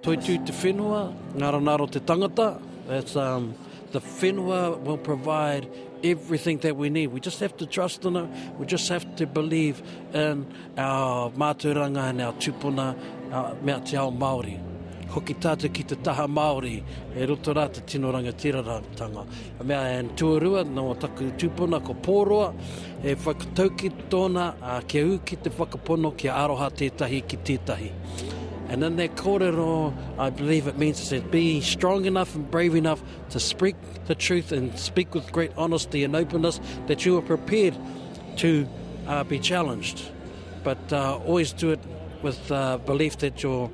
Toi tū te whenua, ngaranaro te tangata. That's, um, the whenua will provide everything that we need. We just have to trust in it. We just have to believe in our māturanga and our tupuna, our mea te ao Māori. Hoki tātou ki te taha Māori, e roto rā te tino ranga tiraratanga. A mea e tuarua, no taku tupuna ko pōroa, e whakatauki tōna a kia u ki te whakapono kia aroha tētahi ki tētahi. And in that kōrero, I believe it means to be strong enough and brave enough to speak the truth and speak with great honesty and openness that you are prepared to uh, be challenged. But uh, always do it with uh, belief that you're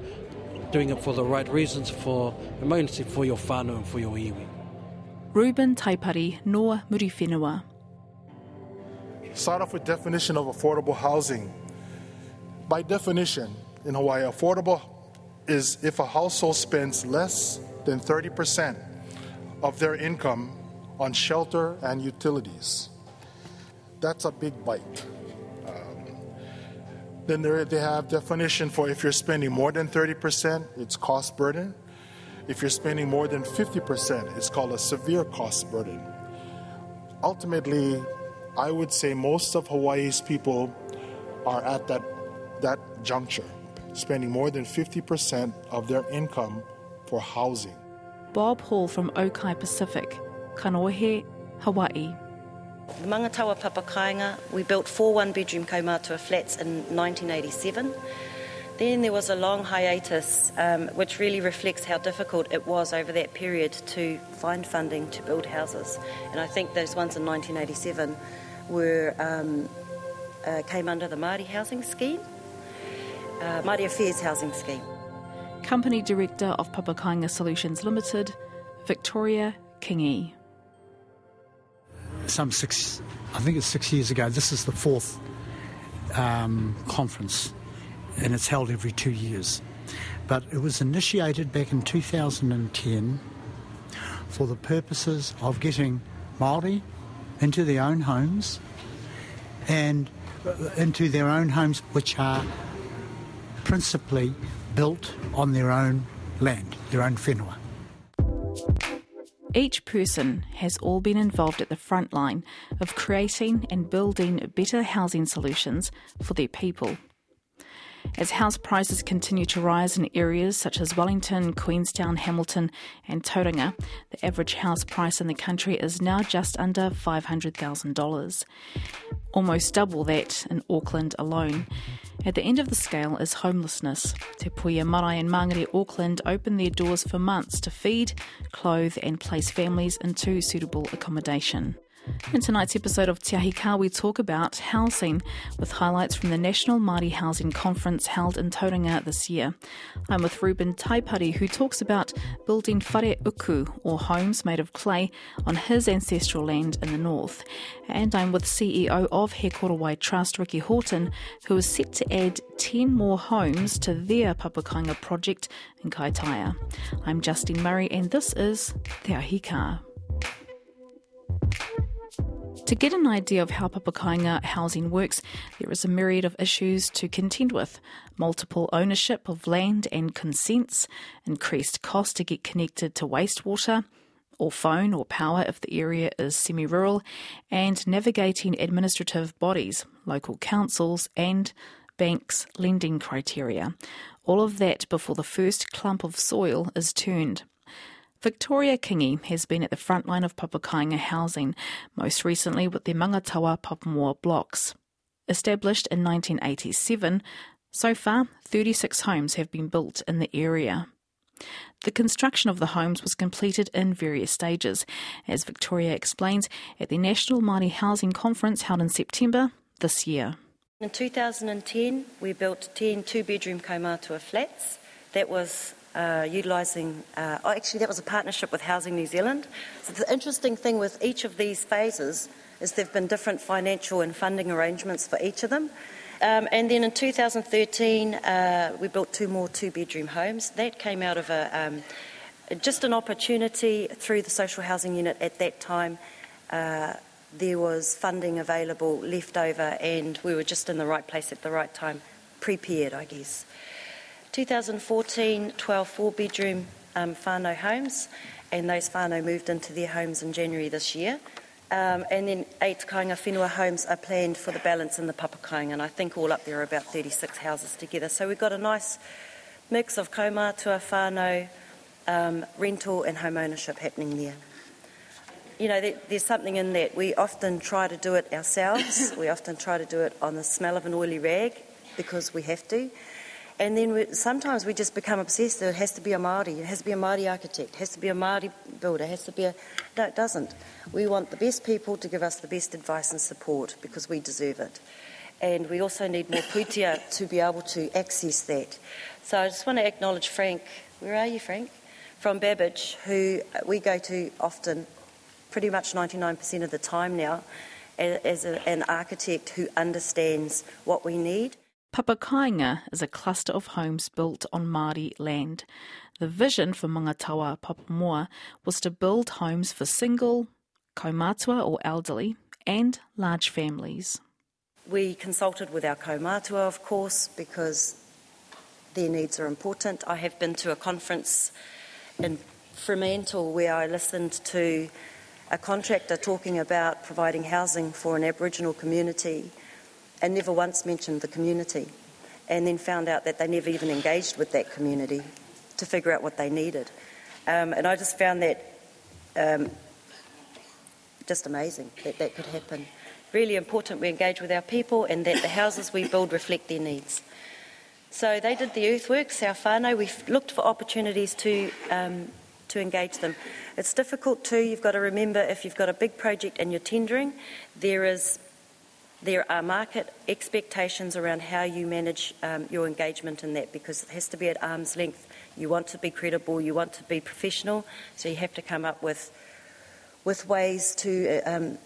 doing it for the right reasons, for mostly for your whānau and for your iwi. Reuben Taipari, Noa Muriwhenua. Start off with definition of affordable housing. By definition, in Hawaii, affordable is if a household spends less than 30% of their income on shelter and utilities. That's a big bite. Um, then there, they have definition for if you're spending more than 30%, it's cost burden. If you're spending more than 50%, it's called a severe cost burden. Ultimately, I would say most of Hawaii's people are at that, that juncture spending more than 50% of their income for housing. Bob Hall from Okai Pacific, Kaneohe, Hawaii. The Mangatawa Papakainga, we built four one bedroom kaumātua flats in 1987. Then there was a long hiatus, um, which really reflects how difficult it was over that period to find funding to build houses. And I think those ones in 1987 were um, uh, came under the Māori housing scheme uh, Māori Affairs Housing Scheme. Company Director of Papakainga Solutions Limited, Victoria Kingi. Some six, I think it's six years ago, this is the fourth um, conference, and it's held every two years. But it was initiated back in 2010 for the purposes of getting Māori into their own homes and uh, into their own homes which are principally built on their own land, their own whenua. Each person has all been involved at the front line of creating and building better housing solutions for their people. As house prices continue to rise in areas such as Wellington, Queenstown, Hamilton, and Tauranga, the average house price in the country is now just under $500,000, almost double that in Auckland alone. At the end of the scale is homelessness. Te Puea Marae and Mangere Auckland open their doors for months to feed, clothe, and place families into suitable accommodation. In tonight's episode of Te Ahi we talk about housing with highlights from the National Māori Housing Conference held in Tauranga this year. I'm with Reuben Taipari, who talks about building whare uku, or homes made of clay, on his ancestral land in the north. And I'm with CEO of He Korowai Trust, Ricky Houghton, who is set to add 10 more homes to their Papakainga project in Kaitaia. I'm Justine Murray, and this is Te Ahi Kaa. To get an idea of how Papakainga housing works, there is a myriad of issues to contend with multiple ownership of land and consents, increased cost to get connected to wastewater or phone or power if the area is semi rural, and navigating administrative bodies, local councils, and banks' lending criteria. All of that before the first clump of soil is turned. Victoria Kingi has been at the front line of Papakainga housing, most recently with the Mangatawa Papamoa blocks. Established in 1987, so far 36 homes have been built in the area. The construction of the homes was completed in various stages, as Victoria explains at the National Māori Housing Conference held in September this year. In 2010, we built 10 two bedroom kaumātua flats. That was uh, utilising, uh, oh, actually, that was a partnership with Housing New Zealand. So, the interesting thing with each of these phases is there have been different financial and funding arrangements for each of them. Um, and then in 2013, uh, we built two more two bedroom homes. That came out of a, um, just an opportunity through the social housing unit at that time. Uh, there was funding available left over, and we were just in the right place at the right time, prepared, I guess. 2014, 12 four bedroom um, whānau homes, and those whānau moved into their homes in January this year. Um, and then eight kainga whenua homes are planned for the balance in the Papakainga, and I think all up there are about 36 houses together. So we've got a nice mix of kaumātua, whānau, um, rental and home ownership happening there. You know, there, there's something in that. We often try to do it ourselves. we often try to do it on the smell of an oily rag because we have to. And then we, sometimes we just become obsessed that it has to be a Māori, it has to be a Māori architect, it has to be a Māori builder, it has to be a... No, it doesn't. We want the best people to give us the best advice and support because we deserve it. And we also need more pūtea to be able to access that. So I just want to acknowledge Frank. Where are you, Frank? From Babbage, who uh, we go to often, pretty much 99% of the time now, as a, an architect who understands what we need. Papakainga is a cluster of homes built on Māori land. The vision for Mangatawa Papamoa was to build homes for single, kaumātua or elderly, and large families. We consulted with our kaumātua, of course, because their needs are important. I have been to a conference in Fremantle where I listened to a contractor talking about providing housing for an Aboriginal community and never once mentioned the community, and then found out that they never even engaged with that community to figure out what they needed. Um, and I just found that um, just amazing that that could happen. Really important we engage with our people and that the houses we build reflect their needs. So they did the earthworks, our whānau. We looked for opportunities to, um, to engage them. It's difficult too. You've got to remember if you've got a big project and you're tendering, there is there are market expectations around how you manage um, your engagement in that because it has to be at arm's length. You want to be credible, you want to be professional, so you have to come up with with ways to um,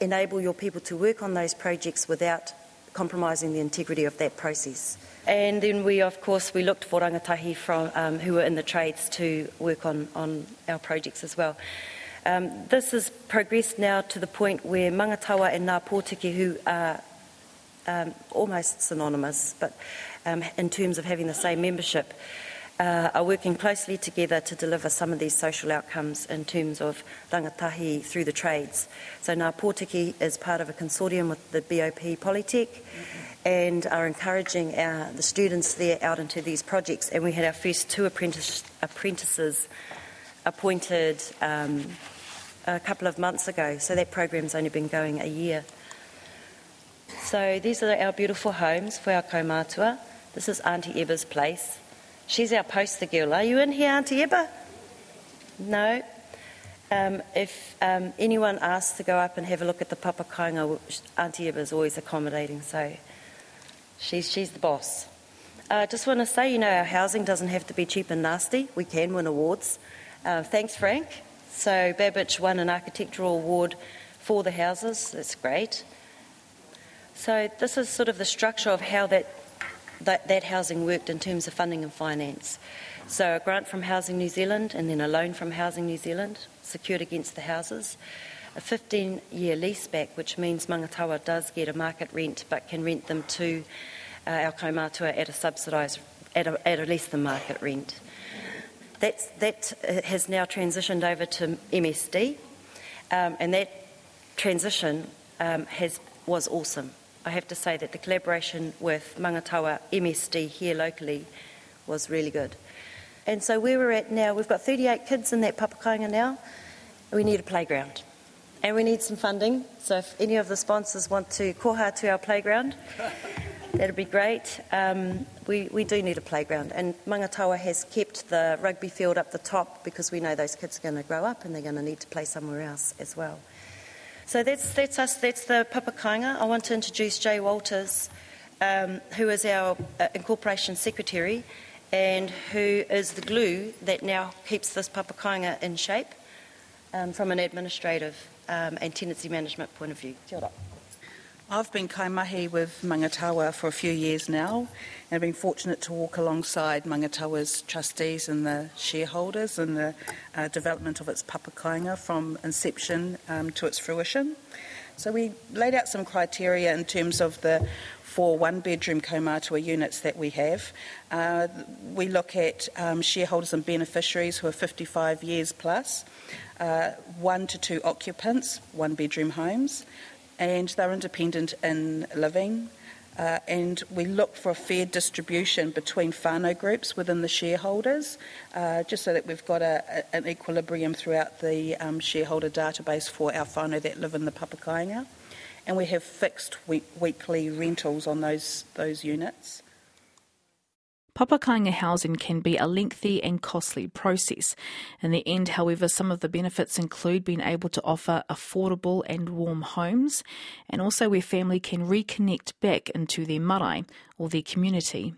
enable your people to work on those projects without compromising the integrity of that process. And then we, of course, we looked for rangatahi from um, who were in the trades to work on, on our projects as well. Um, this has progressed now to the point where Mangatawa and Ngā Pōtiki, who are um, almost synonymous, but um, in terms of having the same membership, uh, are working closely together to deliver some of these social outcomes in terms of rangatahi through the trades. So Ngā Pōtiki is part of a consortium with the BOP Polytech and are encouraging our, the students there out into these projects. And we had our first two apprentice, apprentices appointed um, a couple of months ago, so that program's only been going a year. So these are our beautiful homes for our kaumātua. This is Auntie Eba's place. She's our poster girl. Are you in here, Auntie Eba? No? Um, if um, anyone asks to go up and have a look at the papakainga, Auntie Eba is always accommodating, so she's, she's the boss. I uh, just want to say, you know, our housing doesn't have to be cheap and nasty. We can win awards. Uh, thanks, Frank. So Babbage won an architectural award for the houses. That's great. So this is sort of the structure of how that, that, that housing worked in terms of funding and finance. So a grant from Housing New Zealand and then a loan from Housing New Zealand secured against the houses. A 15 year lease back, which means Mangatawa does get a market rent but can rent them to uh, our kaumātua at a subsidised, at, at a less than market rent. That's, that uh, has now transitioned over to MSD, um, and that transition um, has, was awesome. I have to say that the collaboration with Mangatawa MSD here locally was really good. And so where we're at now, we've got 38 kids in that papakainga now. We need a playground. And we need some funding. So if any of the sponsors want to koha to our playground, That'd be great. Um, we, we do need a playground, and Mangatawa has kept the rugby field up the top because we know those kids are going to grow up and they're going to need to play somewhere else as well. So that's, that's us, that's the Papakainga. I want to introduce Jay Walters, um, who is our uh, incorporation secretary and who is the glue that now keeps this Papakainga in shape um, from an administrative um, and tenancy management point of view. Kia ora. I've been kaimahi with Mangatawa for a few years now and I've been fortunate to walk alongside Mangatawa's trustees and the shareholders in the uh, development of its papakainga from inception um, to its fruition. So we laid out some criteria in terms of the for one bedroom kaumatua units that we have. Uh, we look at um, shareholders and beneficiaries who are 55 years plus, uh, one to two occupants, one bedroom homes, and they're independent in living. Uh, and we look for a fair distribution between whānau groups within the shareholders, uh, just so that we've got a, a, an equilibrium throughout the um, shareholder database for our whānau that live in the papakainga. And we have fixed week- weekly rentals on those, those units. Papakainga housing can be a lengthy and costly process. In the end, however, some of the benefits include being able to offer affordable and warm homes, and also where family can reconnect back into their marae or their community.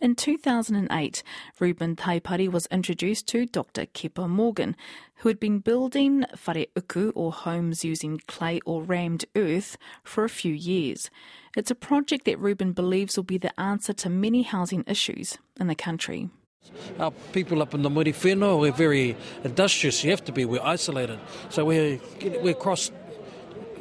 In 2008, Reuben Taipari was introduced to Dr. Kepa Morgan, who had been building whare uku or homes using clay or rammed earth for a few years. It's a project that Reuben believes will be the answer to many housing issues in the country. Our people up in the Muri Whenua, we're very industrious. You have to be. We're isolated. So we're, we're cross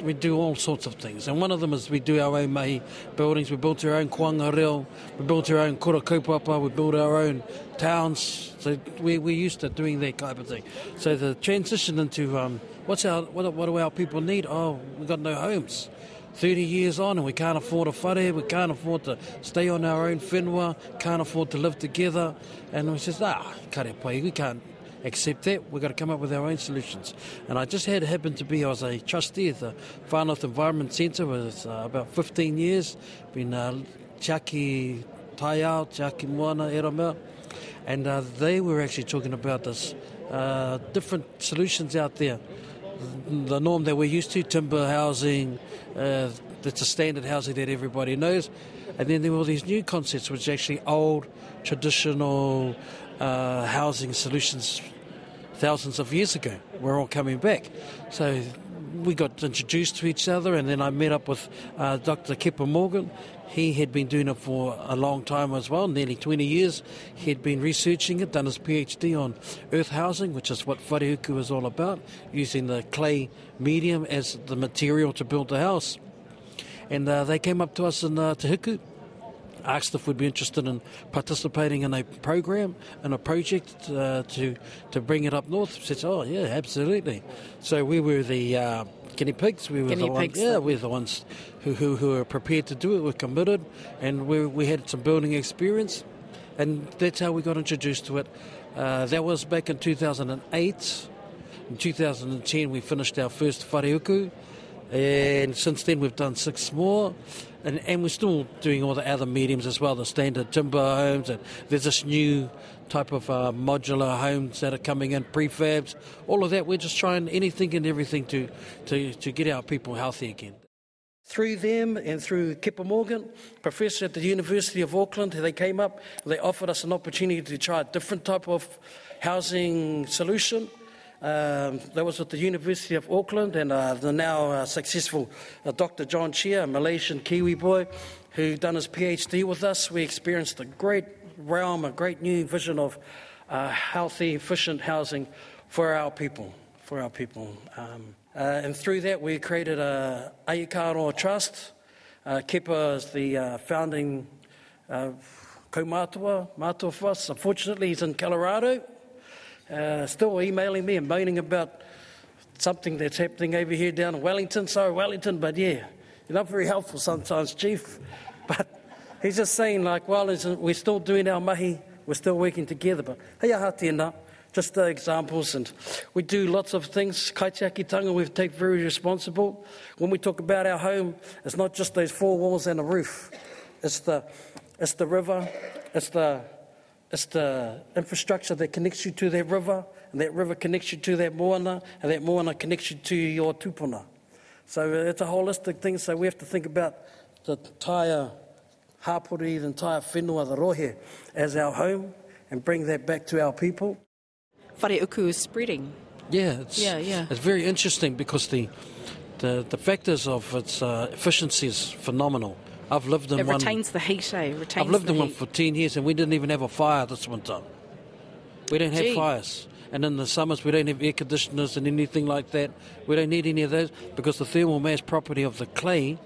we do all sorts of things. And one of them is we do our own mahi buildings. We built our own kōhanga reo. We built our own kura kaupapa. We built our own towns. So we, we're used to doing that type of thing. So the transition into um, what's our, what, what do our people need? Oh, we've got no homes. 30 years on and we can't afford a whare, we can't afford to stay on our own whenua, can't afford to live together. And we says, ah, kare pai, we can't accept that. We've got to come up with our own solutions. And I just had happened to be, I was a trustee at the Far North Environment Centre with uh, about 15 years, been uh, Chaki Taiao, Chaki Moana, Eramea, and uh, they were actually talking about this uh, different solutions out there. The norm that we're used to, timber housing, uh, that's a standard housing that everybody knows. And then there were these new concepts, which are actually old, traditional uh, housing solutions thousands of years ago. We're all coming back. So we got introduced to each other, and then I met up with uh, Dr. Kepa Morgan. He had been doing it for a long time as well, nearly 20 years. He had been researching it, done his PhD on earth housing, which is what Whareuku is all about, using the clay medium as the material to build the house. And uh, they came up to us in uh, Te Hiku asked if we'd be interested in participating in a program and a project uh, to to bring it up north. Said, oh yeah, absolutely. So we were the uh, guinea pigs. We were Guinea the ones, yeah, we're the ones who, who who were prepared to do it. We're committed, and we we had some building experience, and that's how we got introduced to it. Uh, that was back in 2008. In 2010, we finished our first whareuku, and since then we've done six more. And, and we're still doing all the other mediums as well, the standard timber homes, and there's this new type of uh, modular homes that are coming in, prefabs, all of that. We're just trying anything and everything to, to, to get our people healthy again. Through them and through Kepa Morgan, professor at the University of Auckland, they came up, they offered us an opportunity to try a different type of housing solution. Um, that was at the University of Auckland, and uh, the now uh, successful uh, Dr. John Chia, a Malaysian Kiwi boy, who done his PhD with us. We experienced a great realm, a great new vision of uh, healthy, efficient housing for our people. For our people, um, uh, and through that we created a Aikaro Trust. Uh, Kepa is the uh, founding uh, Matua mātua for us. Unfortunately, he's in Colorado uh, still emailing me and moaning about something that's happening over here down in Wellington. Sorry, Wellington, but yeah, you're not very helpful sometimes, Chief. But he's just saying, like, well, we're still doing our mahi, we're still working together. But aha tēnā, just uh, examples. And we do lots of things. Kaitiakitanga, we take very responsible. When we talk about our home, it's not just those four walls and a roof. It's the, it's the river, it's the it's the infrastructure that connects you to that river, and that river connects you to that moana, and that moana connects you to your tupuna. So uh, it's a holistic thing, so we have to think about the entire hapuri, the entire whenua, the rohe, as our home, and bring that back to our people. Whare uku is spreading. Yeah, it's, Yeah, yeah. it's very interesting because the, the, the factors of its uh, efficiency is phenomenal. I've lived in It one. retains the heat, eh? Retains I've lived in one for 10 years and we didn't even have a fire this winter. We don't have Gee. fires. And in the summers, we don't have air conditioners and anything like that. We don't need any of those because the thermal mass property of the clay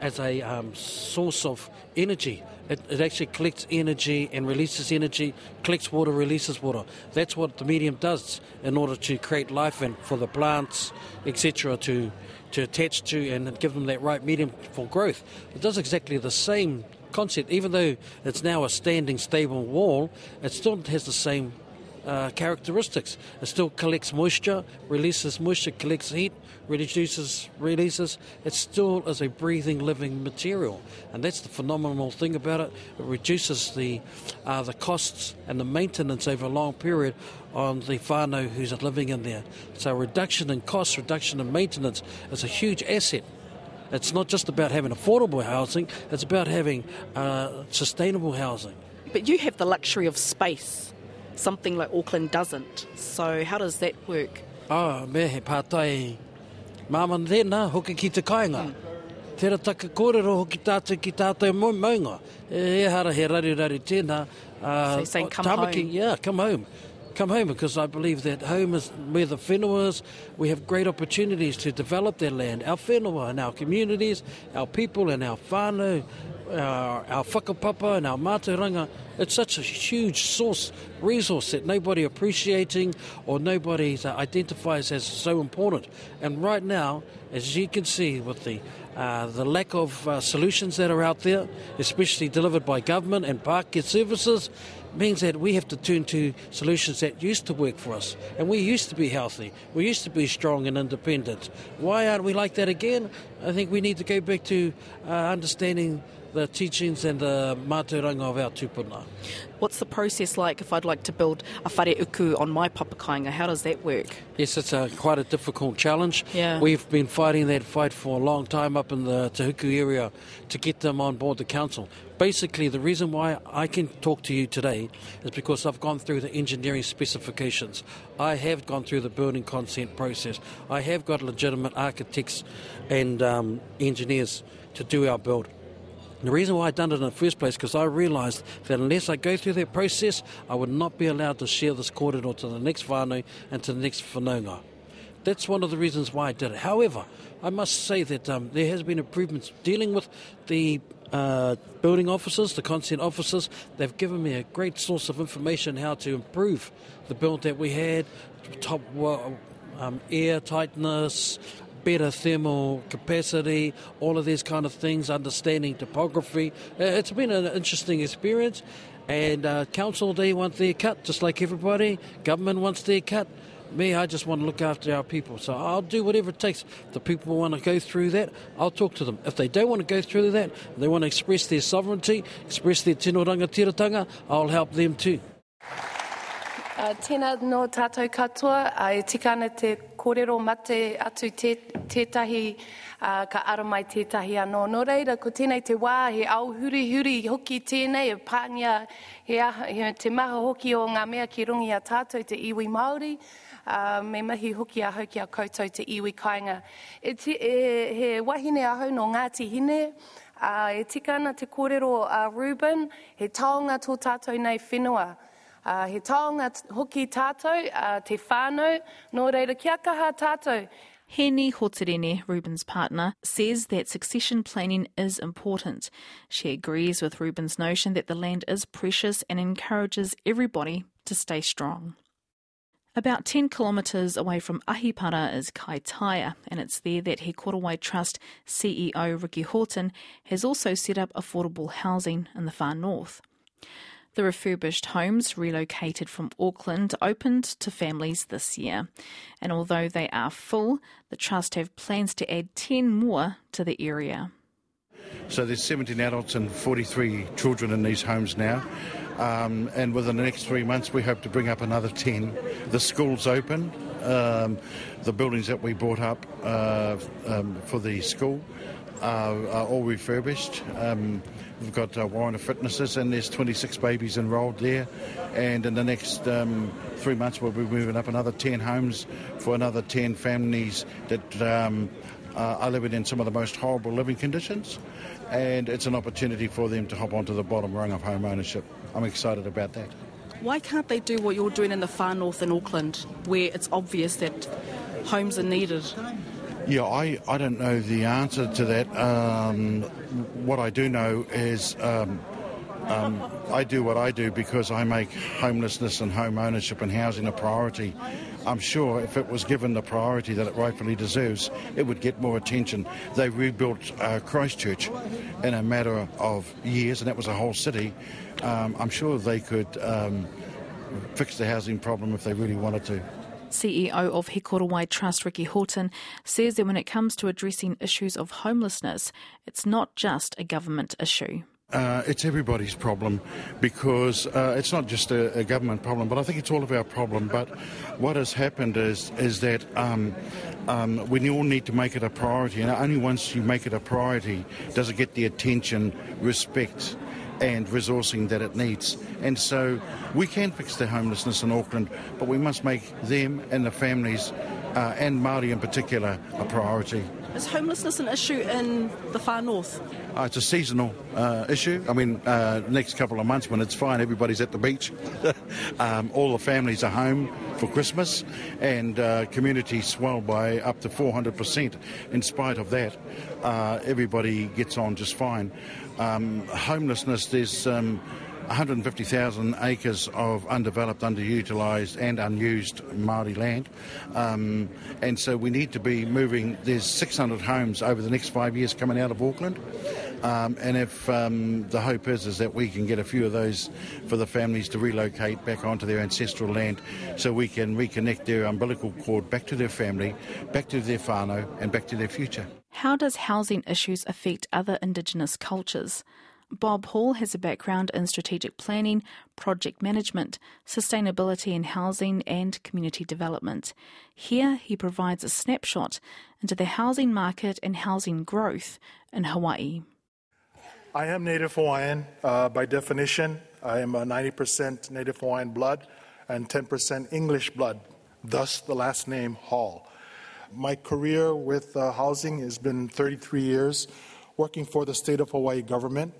as a um, source of energy. It, it actually collects energy and releases energy, collects water, releases water. That's what the medium does in order to create life and for the plants, etc., to to attach to and give them that right medium for growth. It does exactly the same concept, even though it's now a standing, stable wall. It still has the same uh, characteristics. It still collects moisture, releases moisture, collects heat, reduces releases. It still is a breathing, living material, and that's the phenomenal thing about it. It reduces the uh, the costs and the maintenance over a long period on the whānau who's living in there. So reduction in costs, reduction in maintenance is a huge asset. It's not just about having affordable housing; it's about having uh, sustainable housing. But you have the luxury of space something like Auckland doesn't. So how does that work? Oh, me he pātai māman tēnā hoki ki te kāinga. Mm. Tēra taka kōrero hoki tātou ki tātou maunga. E, e hara he rari rari tēnā. Uh, so saying come tamaki, home. Yeah, come home. Come home because I believe that home is where the whenua. We have great opportunities to develop their land. Our whenua and our communities, our people and our whānau, our, our whakapapa and our mātauranga, it's such a huge source, resource that nobody appreciating or nobody identifies as so important. And right now, as you can see with the uh, the lack of uh, solutions that are out there, especially delivered by government and park services, means that we have to turn to solutions that used to work for us. And we used to be healthy. We used to be strong and independent. Why aren't we like that again? I think we need to go back to uh, understanding the teachings and the mātauranga of our tupuna. What's the process like if I'd like to build a whare uku on my papakainga? How does that work? Yes, it's a, quite a difficult challenge. Yeah. We've been fighting that fight for a long time up in the Te Hiku area to get them on board the council. Basically, the reason why I can talk to you today is because I've gone through the engineering specifications. I have gone through the building consent process. I have got legitimate architects and um, engineers to do our build. The reason why I done it in the first place because I realised that unless I go through that process, I would not be allowed to share this corridor to the next whānau and to the next whanaunga. That's one of the reasons why I did it. However, I must say that um, there has been improvements dealing with the uh, building officers, the consent officers. They've given me a great source of information how to improve the build that we had, top um, air tightness, better thermal capacity, all of these kind of things, understanding topography. Uh, it's been an interesting experience. And uh, council, they want their cut, just like everybody. Government wants their cut. Me, I just want to look after our people. So I'll do whatever it takes. If the people want to go through that, I'll talk to them. If they don't want to go through that, they want to express their sovereignty, express their tino rangatiratanga, I'll help them too. Uh, tēnā no tātou katoa, uh, e tikana te kōrero mate atu te, tētahi uh, ka ara mai tētahi anō. No reira, ko tēnei te wā, he au huri huri hoki tēnei, e pāngia he, he, te maha hoki o ngā mea ki rungi a tātou te iwi Māori, uh, me mahi hoki a hoki a koutou te iwi kainga. E, te, e, he wahine ahau no Ngāti Hine, uh, e tikana te kōrero uh, Ruben, he taonga tō tātou nei whenua. Uh, he taonga hoki tātou, uh, te whānau, nō reira kia kaha tātou. Hoterene, Reuben's partner, says that succession planning is important. She agrees with Reuben's notion that the land is precious and encourages everybody to stay strong. About 10 kilometres away from Ahipara is Kaitaia, and it's there that He Trust CEO Ricky Houghton has also set up affordable housing in the far north. The refurbished homes relocated from Auckland opened to families this year. And although they are full, the Trust have plans to add 10 more to the area. So there's 17 adults and 43 children in these homes now. Um, and within the next three months, we hope to bring up another 10. The school's open. Um, the buildings that we brought up uh, um, for the school are, are all refurbished. Um, we've got uh, Warren Fitnesses, and there's 26 babies enrolled there. And in the next um, three months, we'll be moving up another 10 homes for another 10 families that um, uh, are living in some of the most horrible living conditions. And it's an opportunity for them to hop onto the bottom rung of home ownership. I'm excited about that. Why can't they do what you're doing in the far north in Auckland, where it's obvious that homes are needed? Yeah, I, I don't know the answer to that. Um, what I do know is um, um, I do what I do because I make homelessness and home ownership and housing a priority. I'm sure if it was given the priority that it rightfully deserves, it would get more attention. They rebuilt uh, Christchurch in a matter of years, and that was a whole city. Um, I'm sure they could um, fix the housing problem if they really wanted to. CEO of He Korowai Trust, Ricky Houghton, says that when it comes to addressing issues of homelessness, it's not just a government issue. Uh, it's everybody's problem because uh, it's not just a, a, government problem, but I think it's all of our problem. But what has happened is is that um, um, we all need to make it a priority, and only once you make it a priority does it get the attention, respect, and resourcing that it needs. And so we can fix the homelessness in Auckland, but we must make them and the families, uh, and Māori in particular, a priority. Is homelessness an issue in the far north? Uh, it's a seasonal uh, issue. I mean, uh, next couple of months when it's fine, everybody's at the beach. um, all the families are home for Christmas, and uh, communities swell by up to 400%. In spite of that, uh, everybody gets on just fine. Um, homelessness, there's. Um, 150,000 acres of undeveloped, underutilised, and unused Māori land. Um, and so we need to be moving. There's 600 homes over the next five years coming out of Auckland. Um, and if um, the hope is is that we can get a few of those for the families to relocate back onto their ancestral land, so we can reconnect their umbilical cord back to their family, back to their whānau, and back to their future. How does housing issues affect other Indigenous cultures? Bob Hall has a background in strategic planning, project management, sustainability in housing, and community development. Here, he provides a snapshot into the housing market and housing growth in Hawaii. I am Native Hawaiian uh, by definition. I am a 90% Native Hawaiian blood and 10% English blood, thus the last name Hall. My career with uh, housing has been 33 years, working for the state of Hawaii government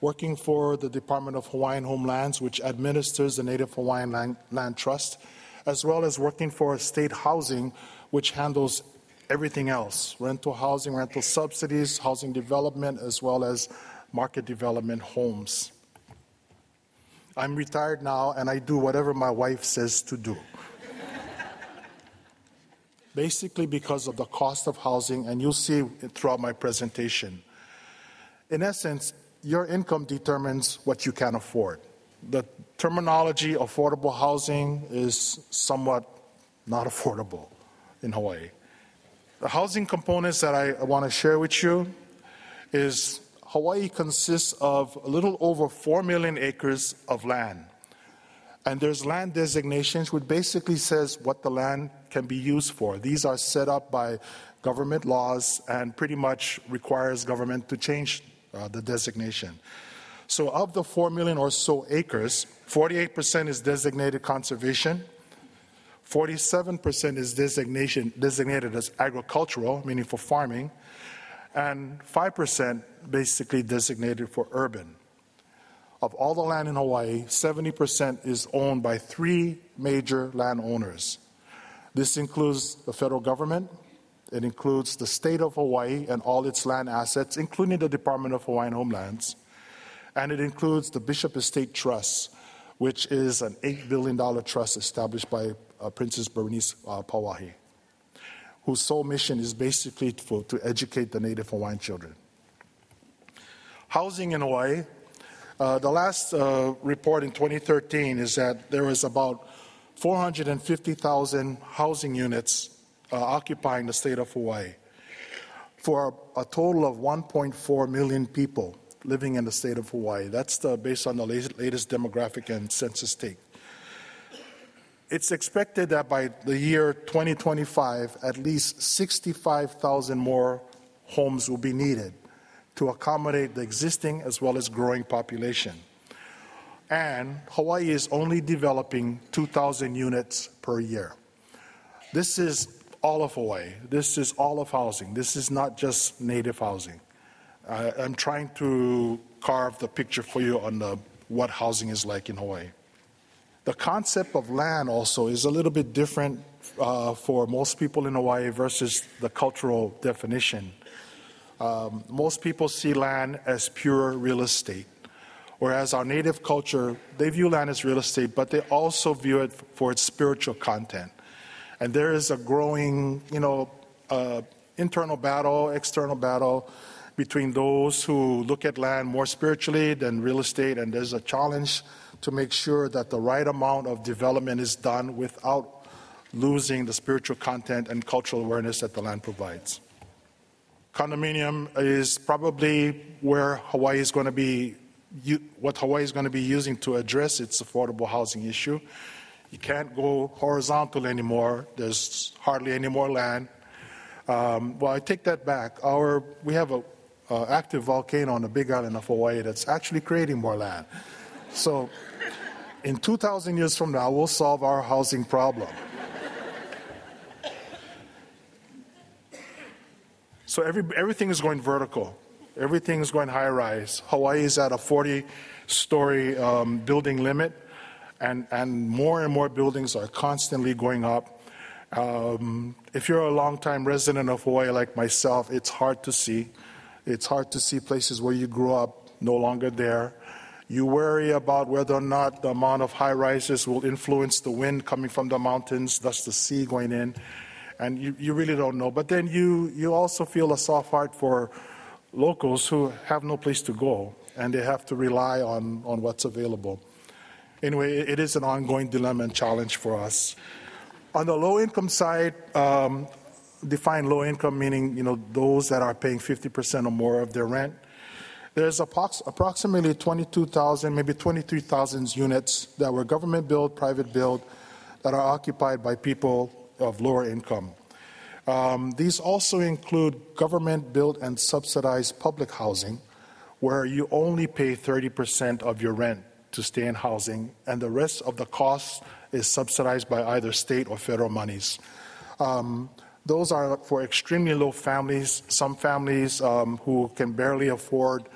working for the Department of Hawaiian Homelands, which administers the Native Hawaiian Land, Land Trust, as well as working for state housing, which handles everything else rental housing, rental subsidies, housing development, as well as market development homes. I'm retired now and I do whatever my wife says to do. Basically, because of the cost of housing, and you'll see throughout my presentation. In essence, your income determines what you can afford. The terminology affordable housing is somewhat not affordable in Hawaii. The housing components that I want to share with you is Hawaii consists of a little over 4 million acres of land. And there's land designations which basically says what the land can be used for. These are set up by government laws and pretty much requires government to change uh, the designation. So, of the 4 million or so acres, 48% is designated conservation, 47% is designation, designated as agricultural, meaning for farming, and 5% basically designated for urban. Of all the land in Hawaii, 70% is owned by three major landowners. This includes the federal government, it includes the state of Hawaii and all its land assets, including the Department of Hawaiian Homelands. And it includes the Bishop Estate Trust, which is an $8 billion trust established by uh, Princess Bernice uh, Pauahi, whose sole mission is basically for, to educate the native Hawaiian children. Housing in Hawaii. Uh, the last uh, report in 2013 is that there was about 450,000 housing units uh, occupying the state of Hawaii for a total of 1.4 million people living in the state of Hawaii. That's the, based on the latest demographic and census take. It's expected that by the year 2025, at least 65,000 more homes will be needed to accommodate the existing as well as growing population. And Hawaii is only developing 2,000 units per year. This is all of Hawaii. This is all of housing. This is not just native housing. I'm trying to carve the picture for you on the, what housing is like in Hawaii. The concept of land also is a little bit different uh, for most people in Hawaii versus the cultural definition. Um, most people see land as pure real estate, whereas our native culture, they view land as real estate, but they also view it for its spiritual content. And there is a growing, you know, uh, internal battle, external battle between those who look at land more spiritually than real estate, and there's a challenge to make sure that the right amount of development is done without losing the spiritual content and cultural awareness that the land provides. Condominium is probably where Hawaii is going to be, what Hawaii is going to be using to address its affordable housing issue. You can't go horizontal anymore. There's hardly any more land. Um, well, I take that back. Our, we have an active volcano on the big island of Hawaii that's actually creating more land. So, in 2,000 years from now, we'll solve our housing problem. so, every, everything is going vertical, everything is going high rise. Hawaii is at a 40 story um, building limit and, and more and more buildings are constantly going up. Um, if you're a longtime resident of Hawaii like myself, it's hard to see. It's hard to see places where you grew up no longer there. You worry about whether or not the amount of high rises will influence the wind coming from the mountains, thus the sea going in. And you, you really don't know. But then you, you also feel a soft heart for locals who have no place to go and they have to rely on, on what's available. Anyway, it is an ongoing dilemma and challenge for us. On the low income side, um, define low income meaning you know those that are paying 50% or more of their rent. There's approximately 22,000, maybe 23,000 units that were government built, private built, that are occupied by people of lower income. Um, these also include government built and subsidized public housing, where you only pay 30% of your rent to stay in housing, and the rest of the cost is subsidized by either state or federal monies. Um, those are for extremely low families, some families um, who can barely afford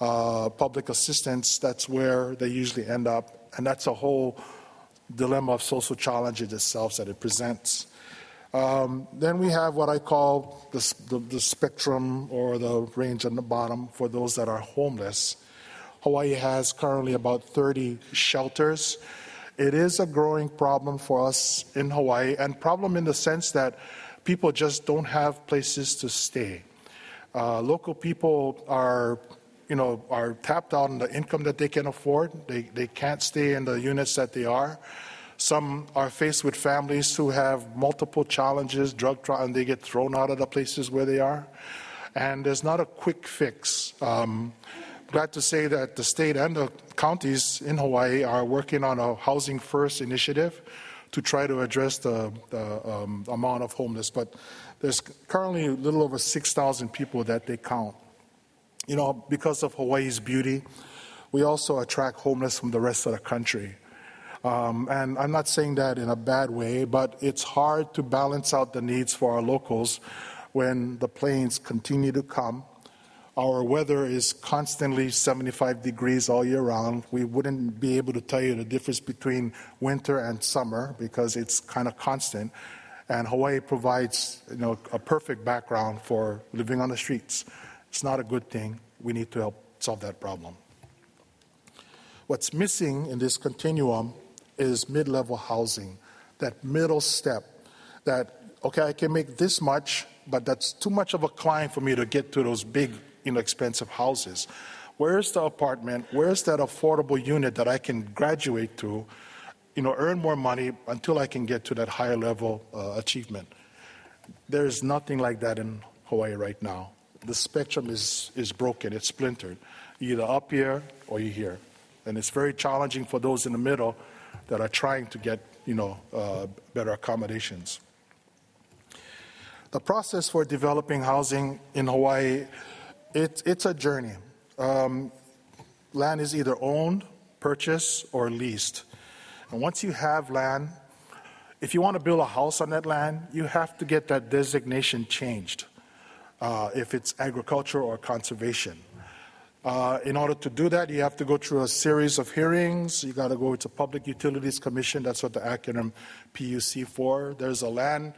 uh, public assistance. That's where they usually end up, and that's a whole dilemma of social challenges itself that it presents. Um, then we have what I call the, the, the, spectrum or the range on the bottom for those that are homeless. Hawaii has currently about 30 shelters. It is a growing problem for us in Hawaii, and problem in the sense that people just don't have places to stay. Uh, local people are, you know, are tapped out on the income that they can afford. They, they can't stay in the units that they are. Some are faced with families who have multiple challenges, drug trial, and they get thrown out of the places where they are. And there's not a quick fix. Um, glad to say that the state and the counties in Hawaii are working on a Housing First initiative to try to address the, the um, amount of homeless. But there's currently a little over 6,000 people that they count. You know, because of Hawaii's beauty, we also attract homeless from the rest of the country. Um, and I'm not saying that in a bad way, but it's hard to balance out the needs for our locals when the planes continue to come our weather is constantly 75 degrees all year round. We wouldn't be able to tell you the difference between winter and summer because it's kind of constant. And Hawaii provides you know, a perfect background for living on the streets. It's not a good thing. We need to help solve that problem. What's missing in this continuum is mid level housing, that middle step that, okay, I can make this much, but that's too much of a climb for me to get to those big inexpensive houses. Where's the apartment? Where's that affordable unit that I can graduate to, you know, earn more money until I can get to that higher level uh, achievement? There's nothing like that in Hawaii right now. The spectrum is, is broken, it's splintered. You're either up here or you're here. And it's very challenging for those in the middle that are trying to get, you know, uh, better accommodations. The process for developing housing in Hawaii it, it's a journey. Um, land is either owned, purchased, or leased. And once you have land, if you want to build a house on that land, you have to get that designation changed, uh, if it's agriculture or conservation. Uh, in order to do that, you have to go through a series of hearings. You got to go to Public Utilities Commission. That's what the acronym PUC for. There's a land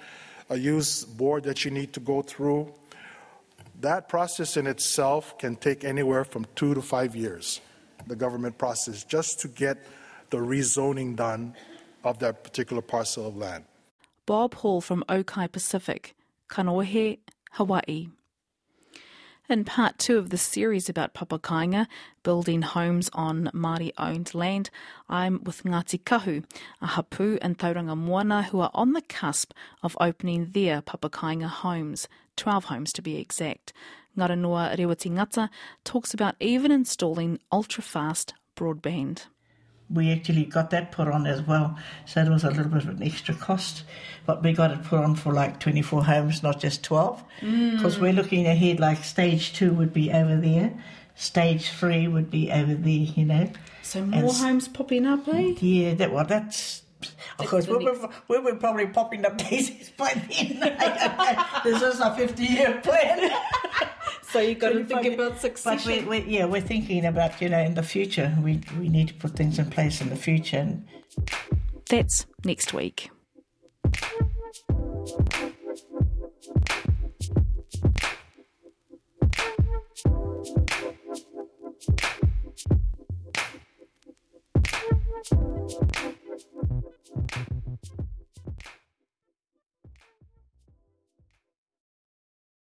a use board that you need to go through. That process in itself can take anywhere from two to five years. The government process just to get the rezoning done of that particular parcel of land. Bob Hall from Okai Pacific, Kaneohe, Hawaii. In part two of the series about Papakainga, building homes on Māori owned land, I'm with Ngāti Kahu, a hapu and Tauranga Moana who are on the cusp of opening their Papakainga homes, 12 homes to be exact. Ngaranua Rewati Ngata talks about even installing ultra fast broadband we actually got that put on as well. So it was a little bit of an extra cost, but we got it put on for like 24 homes, not just 12. Because mm. we're looking ahead, like stage two would be over there, stage three would be over there, you know. So more and, homes popping up, eh? Yeah, that well, that's. Of course, we were, we were probably popping up daisies by then. this is a 50 year plan. so you got to think about succession. But we, we, yeah, we're thinking about you know in the future. We we need to put things in place in the future. And... That's next week.